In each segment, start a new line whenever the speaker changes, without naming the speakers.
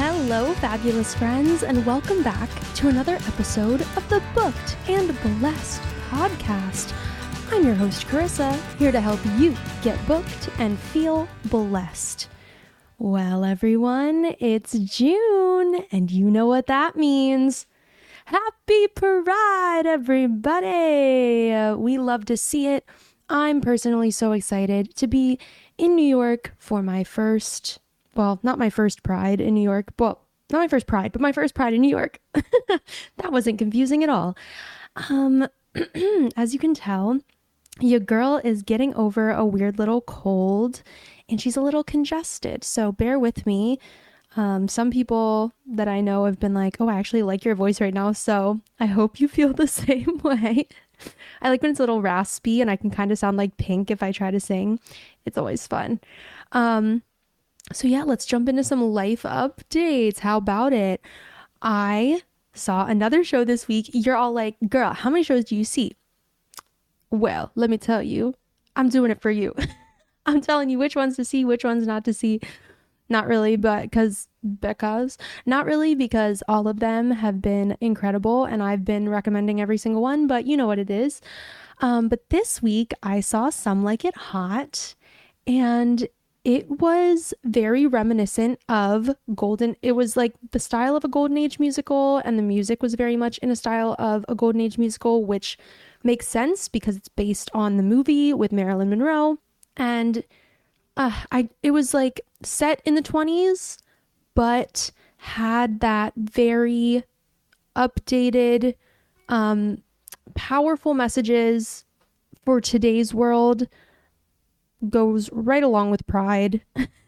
Hello, fabulous friends, and welcome back to another episode of the Booked and Blessed podcast. I'm your host, Carissa, here to help you get booked and feel blessed. Well, everyone, it's June, and you know what that means. Happy Pride, everybody! We love to see it. I'm personally so excited to be in New York for my first well, not my first pride in New York. Well, not my first pride, but my first pride in New York. that wasn't confusing at all. Um, as you can tell, your girl is getting over a weird little cold and she's a little congested. So bear with me. Um, some people that I know have been like, oh, I actually like your voice right now. So I hope you feel the same way. I like when it's a little raspy and I can kind of sound like pink if I try to sing. It's always fun. Um, so, yeah, let's jump into some life updates. How about it? I saw another show this week. You're all like, girl, how many shows do you see? Well, let me tell you, I'm doing it for you. I'm telling you which ones to see, which ones not to see. Not really, but because, because, not really, because all of them have been incredible and I've been recommending every single one, but you know what it is. Um, but this week I saw Some Like It Hot and it was very reminiscent of golden it was like the style of a golden age musical and the music was very much in a style of a golden age musical which makes sense because it's based on the movie with marilyn monroe. And uh, i it was like set in the 20s but had that very updated um powerful messages for today's world goes right along with Pride.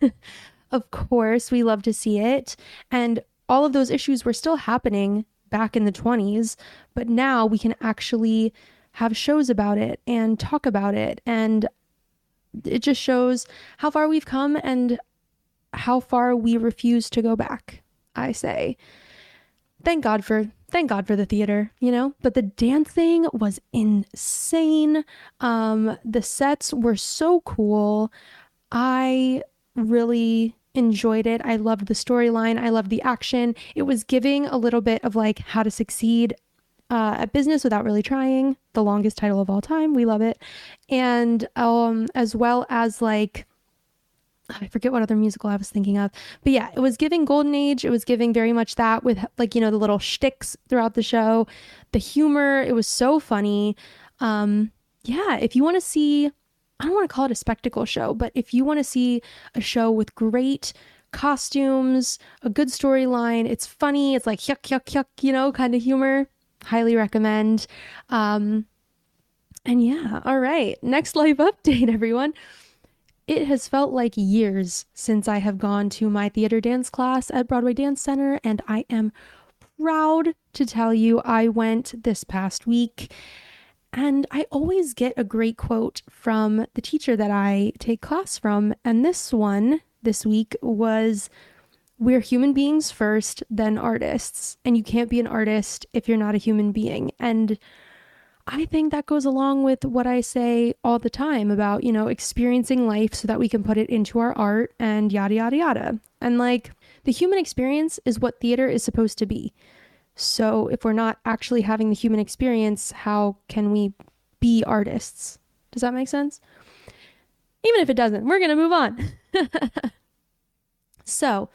of course, we love to see it. And all of those issues were still happening back in the 20s, but now we can actually have shows about it and talk about it. And it just shows how far we've come and how far we refuse to go back, I say. Thank God for thank God for the theater, you know? But the dancing was insane. Um, the sets were so cool. I really enjoyed it. I loved the storyline. I loved the action. It was giving a little bit of like how to succeed uh, at business without really trying. The longest title of all time. We love it. And um, as well as like I forget what other musical I was thinking of. But yeah, it was giving Golden Age. It was giving very much that with like, you know, the little shticks throughout the show, the humor. It was so funny. Um, yeah, if you want to see, I don't want to call it a spectacle show, but if you want to see a show with great costumes, a good storyline, it's funny, it's like yuck, yuck, yuck, you know, kind of humor, highly recommend. Um, and yeah, all right. Next live update, everyone. It has felt like years since I have gone to my theater dance class at Broadway Dance Center, and I am proud to tell you I went this past week. And I always get a great quote from the teacher that I take class from. And this one this week was We're human beings first, then artists. And you can't be an artist if you're not a human being. And I think that goes along with what I say all the time about, you know, experiencing life so that we can put it into our art and yada, yada, yada. And like the human experience is what theater is supposed to be. So if we're not actually having the human experience, how can we be artists? Does that make sense? Even if it doesn't, we're going to move on. so,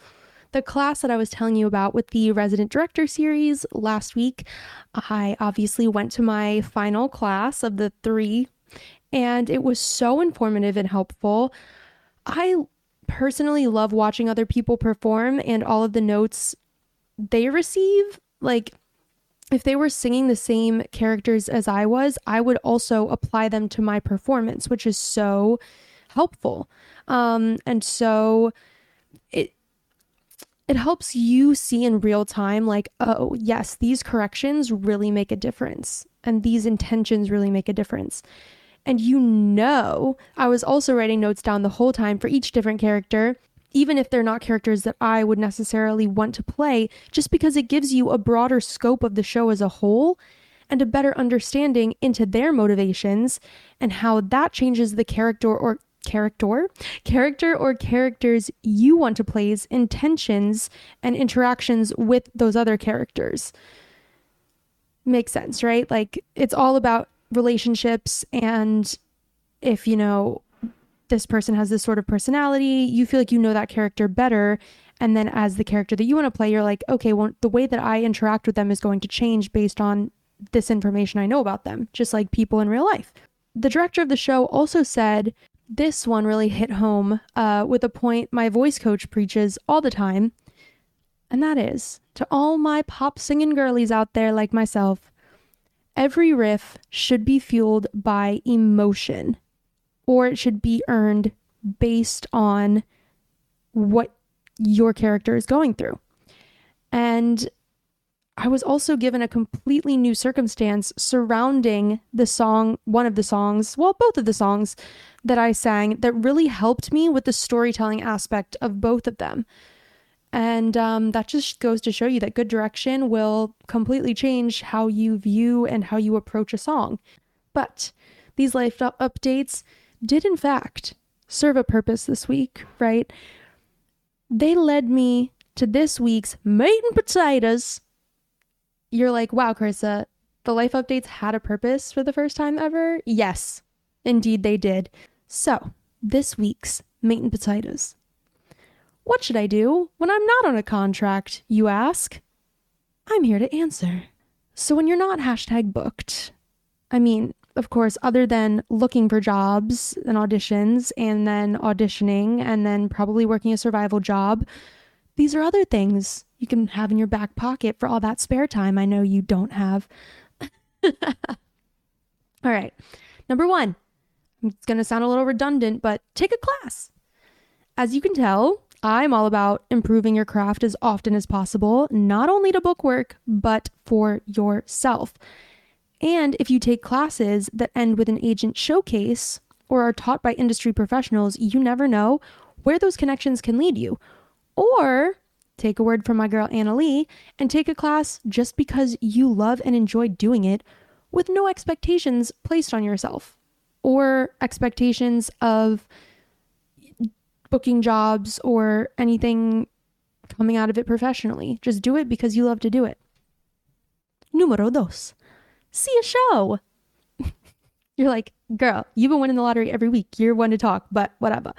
the class that I was telling you about with the resident director series last week, I obviously went to my final class of the three, and it was so informative and helpful. I personally love watching other people perform and all of the notes they receive. Like, if they were singing the same characters as I was, I would also apply them to my performance, which is so helpful. Um, and so it it helps you see in real time, like, oh, yes, these corrections really make a difference, and these intentions really make a difference. And you know, I was also writing notes down the whole time for each different character, even if they're not characters that I would necessarily want to play, just because it gives you a broader scope of the show as a whole and a better understanding into their motivations and how that changes the character or character, character or characters you want to play's intentions and interactions with those other characters. Makes sense, right? Like it's all about relationships and if you know this person has this sort of personality, you feel like you know that character better and then as the character that you want to play, you're like, okay, well the way that I interact with them is going to change based on this information I know about them, just like people in real life. The director of the show also said this one really hit home uh, with a point my voice coach preaches all the time, and that is to all my pop singing girlies out there like myself, every riff should be fueled by emotion, or it should be earned based on what your character is going through. And I was also given a completely new circumstance surrounding the song, one of the songs, well, both of the songs that I sang that really helped me with the storytelling aspect of both of them. And um, that just goes to show you that good direction will completely change how you view and how you approach a song. But these life updates did, in fact, serve a purpose this week, right? They led me to this week's meat and potatoes you're like, wow, Carissa, the life updates had a purpose for the first time ever? Yes, indeed they did. So, this week's meat and potatoes. What should I do when I'm not on a contract, you ask? I'm here to answer. So, when you're not hashtag booked, I mean, of course, other than looking for jobs and auditions and then auditioning and then probably working a survival job, these are other things you can have in your back pocket for all that spare time I know you don't have. all right. Number one, it's going to sound a little redundant, but take a class. As you can tell, I'm all about improving your craft as often as possible, not only to book work, but for yourself. And if you take classes that end with an agent showcase or are taught by industry professionals, you never know where those connections can lead you. Or take a word from my girl Anna Lee and take a class just because you love and enjoy doing it with no expectations placed on yourself or expectations of booking jobs or anything coming out of it professionally. Just do it because you love to do it. Numero dos. See a show. You're like, girl, you've been winning the lottery every week. You're one to talk, but whatever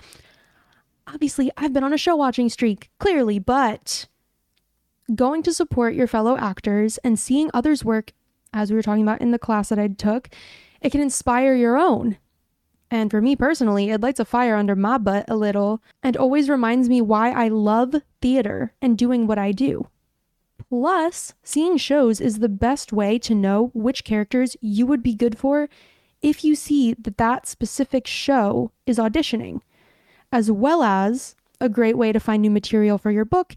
obviously I've been on a show watching streak, clearly, but going to support your fellow actors and seeing others work, as we were talking about in the class that I took, it can inspire your own. And for me personally, it lights a fire under my butt a little and always reminds me why I love theater and doing what I do. Plus, seeing shows is the best way to know which characters you would be good for if you see that that specific show is auditioning as well as a great way to find new material for your book.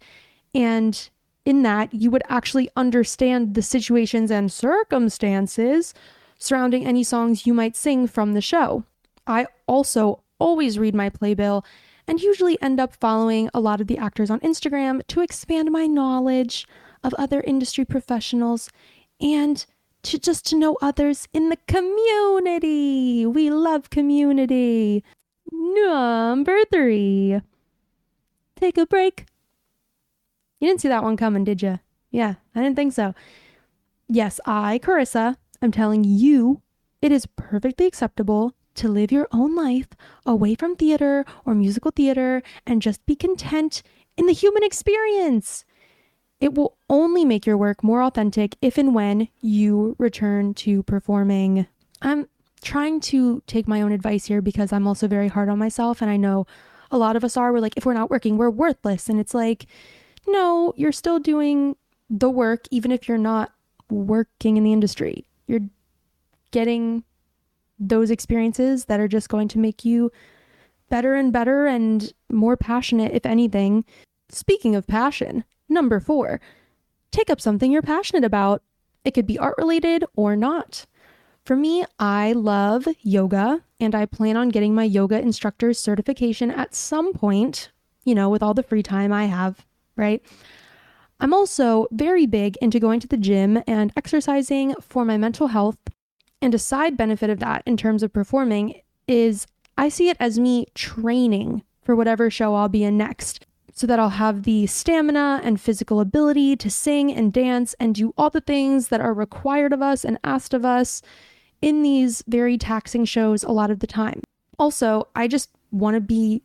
And in that, you would actually understand the situations and circumstances surrounding any songs you might sing from the show. I also always read my playbill and usually end up following a lot of the actors on Instagram to expand my knowledge of other industry professionals and to just to know others in the community. We love community. Number three. Take a break. You didn't see that one coming, did you? Yeah, I didn't think so. Yes, I, Carissa, I'm telling you it is perfectly acceptable to live your own life away from theater or musical theater and just be content in the human experience. It will only make your work more authentic if and when you return to performing. I'm trying to take my own advice here because I'm also very hard on myself. And I know a lot of us are. We're like, if we're not working, we're worthless. And it's like, no, you're still doing the work, even if you're not working in the industry. You're getting those experiences that are just going to make you better and better and more passionate, if anything. Speaking of passion, number four, take up something you're passionate about. It could be art related or not. For me, I love yoga and I plan on getting my yoga instructor certification at some point, you know, with all the free time I have, right? I'm also very big into going to the gym and exercising for my mental health. And a side benefit of that in terms of performing is I see it as me training for whatever show I'll be in next so that I'll have the stamina and physical ability to sing and dance and do all the things that are required of us and asked of us in these very taxing shows a lot of the time. Also, I just want to be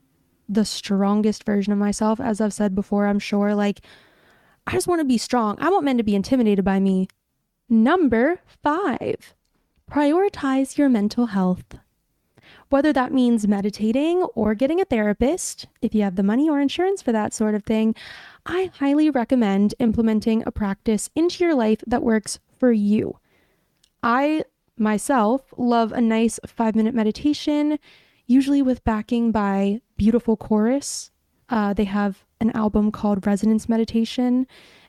the strongest version of myself. As I've said before, I'm sure, like, I just want to be strong. I want men to be intimidated by me. Number five, prioritize your mental health. Whether that means meditating or getting a therapist, if you have the money or insurance for that sort of thing, I highly recommend implementing a practice into your life that works for you. I myself love a nice five minute meditation, usually with backing by beautiful chorus. Uh, they have an album called Resonance Meditation,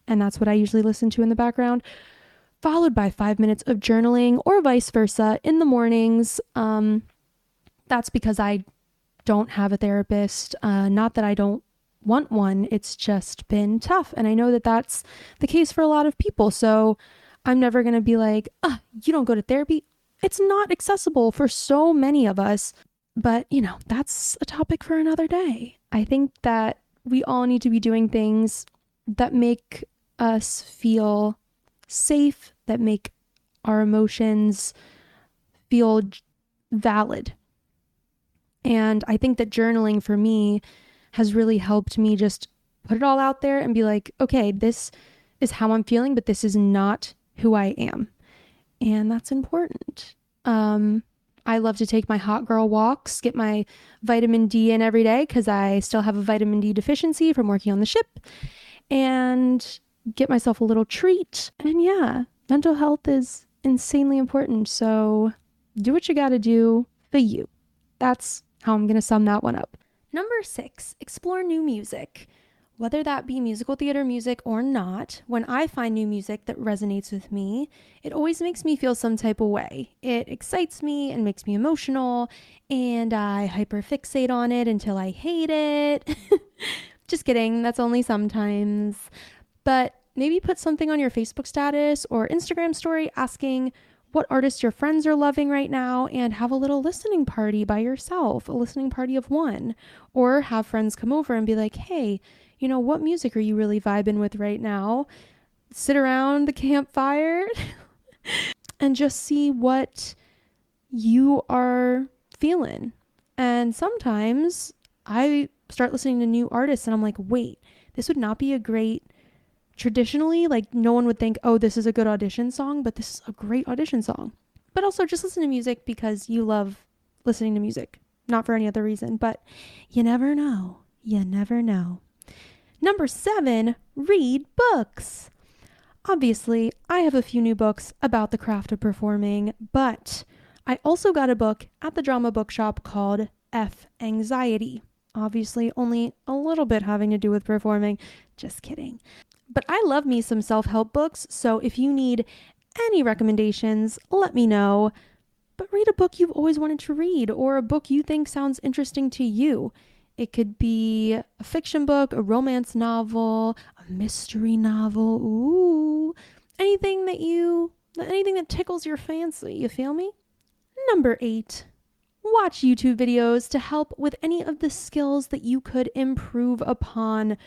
and that's what I usually listen to in the background. Followed by five minutes of journaling, or vice versa, in the mornings. Um, that's because I don't have a therapist. Uh, not that I don't want one, it's just been tough. And I know that that's the case for a lot of people. So I'm never going to be like, ah, you don't go to therapy. It's not accessible for so many of us. But, you know, that's a topic for another day. I think that we all need to be doing things that make us feel safe, that make our emotions feel valid. And I think that journaling for me has really helped me just put it all out there and be like, okay, this is how I'm feeling, but this is not who I am. And that's important. Um, I love to take my hot girl walks, get my vitamin D in every day because I still have a vitamin D deficiency from working on the ship, and get myself a little treat. And yeah, mental health is insanely important. So do what you got to do for you. That's how I'm going to sum that one up. Number six, explore new music. Whether that be musical theater music or not, when I find new music that resonates with me, it always makes me feel some type of way. It excites me and makes me emotional, and I hyperfixate on it until I hate it. Just kidding, that's only sometimes. But maybe put something on your Facebook status or Instagram story asking what artists your friends are loving right now and have a little listening party by yourself, a listening party of one. Or have friends come over and be like, hey, you know, what music are you really vibing with right now? Sit around the campfire and just see what you are feeling. And sometimes I start listening to new artists and I'm like, wait, this would not be a great traditionally like no one would think oh this is a good audition song but this is a great audition song but also just listen to music because you love listening to music not for any other reason but you never know you never know Number seven, read books. Obviously, I have a few new books about the craft of performing, but I also got a book at the drama bookshop called F Anxiety. Obviously, only a little bit having to do with performing. Just kidding. But I love me some self help books, so if you need any recommendations, let me know. But read a book you've always wanted to read or a book you think sounds interesting to you. It could be a fiction book, a romance novel, a mystery novel. Ooh, anything that you, anything that tickles your fancy. You feel me? Number eight, watch YouTube videos to help with any of the skills that you could improve upon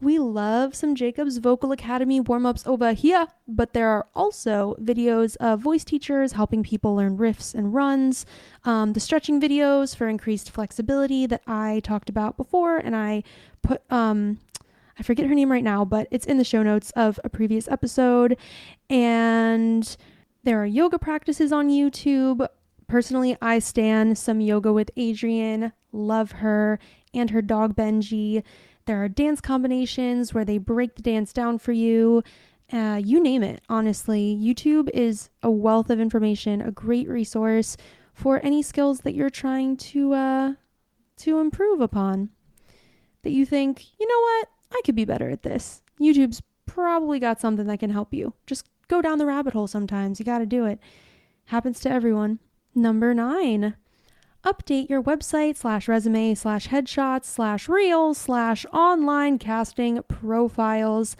we love some Jacobs Vocal Academy warm ups over here, but there are also videos of voice teachers helping people learn riffs and runs, um, the stretching videos for increased flexibility that I talked about before, and I put, um, I forget her name right now, but it's in the show notes of a previous episode. And there are yoga practices on YouTube. Personally, I stand some yoga with Adriene, love her, and her dog Benji. There are dance combinations where they break the dance down for you. Uh, you name it, honestly. YouTube is a wealth of information, a great resource for any skills that you're trying to uh, to improve upon. That you think, you know what, I could be better at this. YouTube's probably got something that can help you. Just go down the rabbit hole sometimes. You got to do it. Happens to everyone. Number nine, update your website slash resume slash headshots slash reels slash online casting profiles.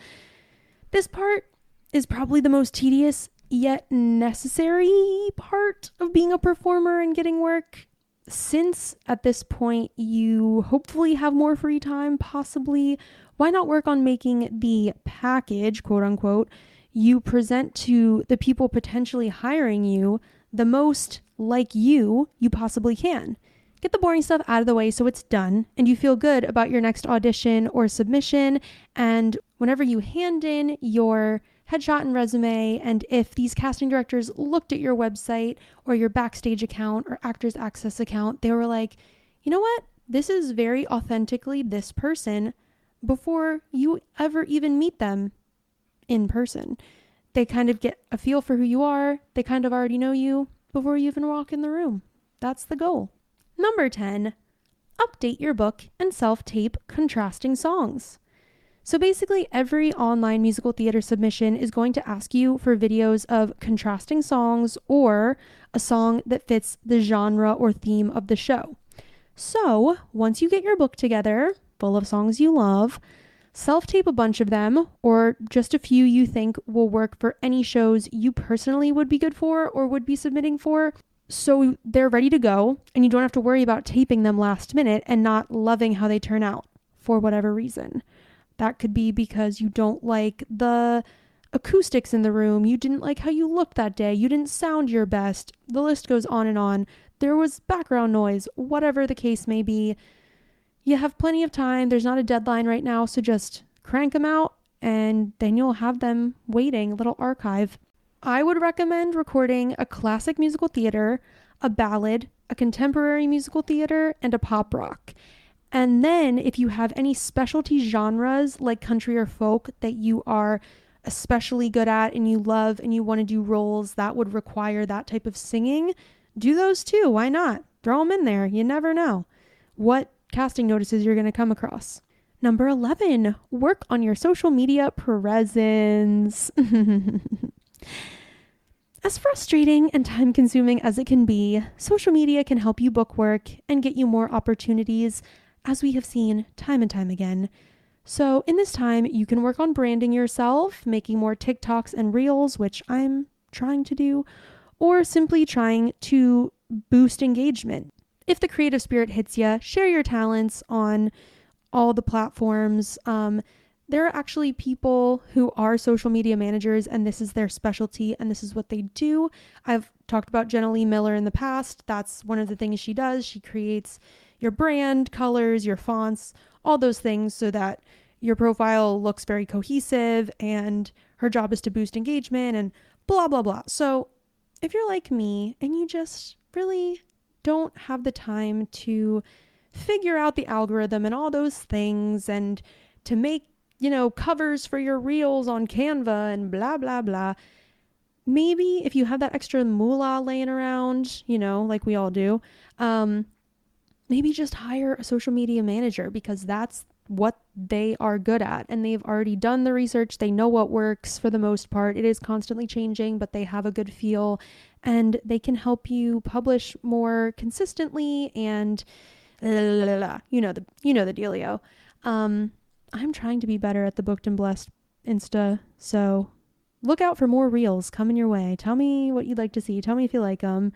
This part is probably the most tedious yet necessary part of being a performer and getting work. since at this point you hopefully have more free time, possibly, why not work on making the package, quote unquote, you present to the people potentially hiring you the most like you you possibly can? Get the boring stuff out of the way so it's done and you feel good about your next audition or submission. And whenever you hand in your headshot and resume, and if these casting directors looked at your website or your backstage account or actors access account, they were like, you know what? This is very authentically this person before you ever even meet them in person. They kind of get a feel for who you are, they kind of already know you before you even walk in the room. That's the goal. Number 10, update your book and self tape contrasting songs. So basically, every online musical theater submission is going to ask you for videos of contrasting songs or a song that fits the genre or theme of the show. So, once you get your book together, full of songs you love, self tape a bunch of them, or just a few you think will work for any shows you personally would be good for or would be submitting for, so they're ready to go and you don't have to worry about taping them last minute and not loving how they turn out for whatever reason. That could be because you don't like the acoustics in the room, you didn't like how you looked that day, you didn't sound your best. The list goes on and on. There was background noise, whatever the case may be. You have plenty of time. There's not a deadline right now, so just crank them out and then you'll have them waiting, a little archive. I would recommend recording a classic musical theater, a ballad, a contemporary musical theater, and a pop rock. And then, if you have any specialty genres like country or folk that you are especially good at and you love and you want to do roles that would require that type of singing, do those too. Why not? Throw them in there. You never know what casting notices you're going to come across. Number 11, work on your social media presence. As frustrating and time consuming as it can be, social media can help you book work and get you more opportunities, as we have seen time and time again. So, in this time, you can work on branding yourself, making more TikToks and Reels, which I'm trying to do, or simply trying to boost engagement. If the creative spirit hits you, share your talents on all the platforms. Um, there are actually people who are social media managers and this is their specialty and this is what they do. I've talked about Jenna Lee Miller in the past. That's one of the things she does. She creates your brand, colors, your fonts, all those things so that your profile looks very cohesive and her job is to boost engagement and blah, blah, blah. So if you're like me and you just really don't have the time to figure out the algorithm and all those things and to make you know, covers for your reels on Canva and blah, blah, blah. Maybe if you have that extra moolah laying around, you know, like we all do, um, maybe just hire a social media manager because that's what they are good at and they've already done the research. They know what works for the most part. It is constantly changing, but they have a good feel and they can help you publish more consistently and blah, blah, blah, you know the you know the dealio. Um, I'm trying to be better at the Booked and Blessed Insta, so look out for more reels coming your way. Tell me what you'd like to see. Tell me if you like them.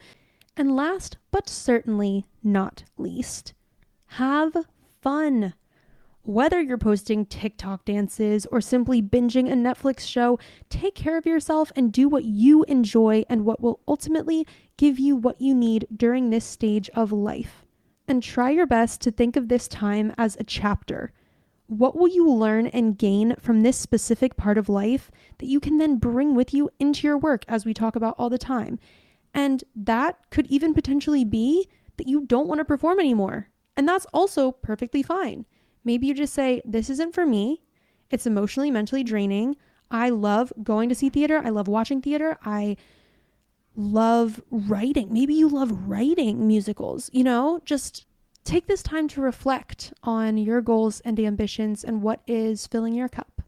And last but certainly not least, have fun. Whether you're posting TikTok dances or simply binging a Netflix show, take care of yourself and do what you enjoy and what will ultimately give you what you need during this stage of life. And try your best to think of this time as a chapter what will you learn and gain from this specific part of life that you can then bring with you into your work, as we talk about all the time? And that could even potentially be that you don't want to perform anymore. And that's also perfectly fine. Maybe you just say, This isn't for me. It's emotionally, mentally draining. I love going to see theater. I love watching theater. I love writing. Maybe you love writing musicals, you know, just take this time to reflect on your goals and ambitions and what is filling your cup.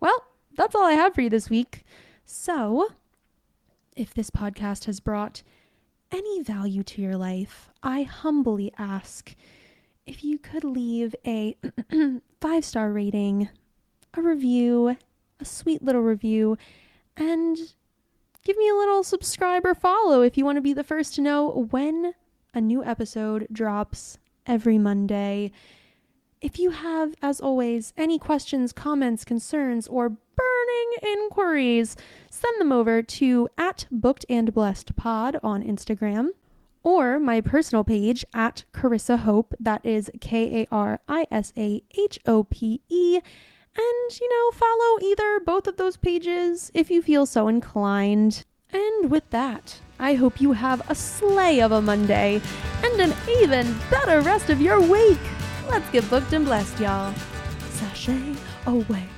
Well, that's all I have for you this week. So, if this podcast has brought any value to your life, I humbly ask if you could leave a five star rating, a review, a sweet little review, and give me a little subscribe or follow if you want to be the first to know when A new episode drops every Monday. If you have, as always, any questions, comments, concerns, or burning inquiries, send them over to at booked and blessed pod on Instagram or my personal page at Karissa Hope. That is K A R I S A H O P E. And, you know, follow either both of those pages if you feel so inclined. And with that, I hope you have a slay of a Monday and an even better rest of your week. Let's get booked and blessed, y'all. Sashay away.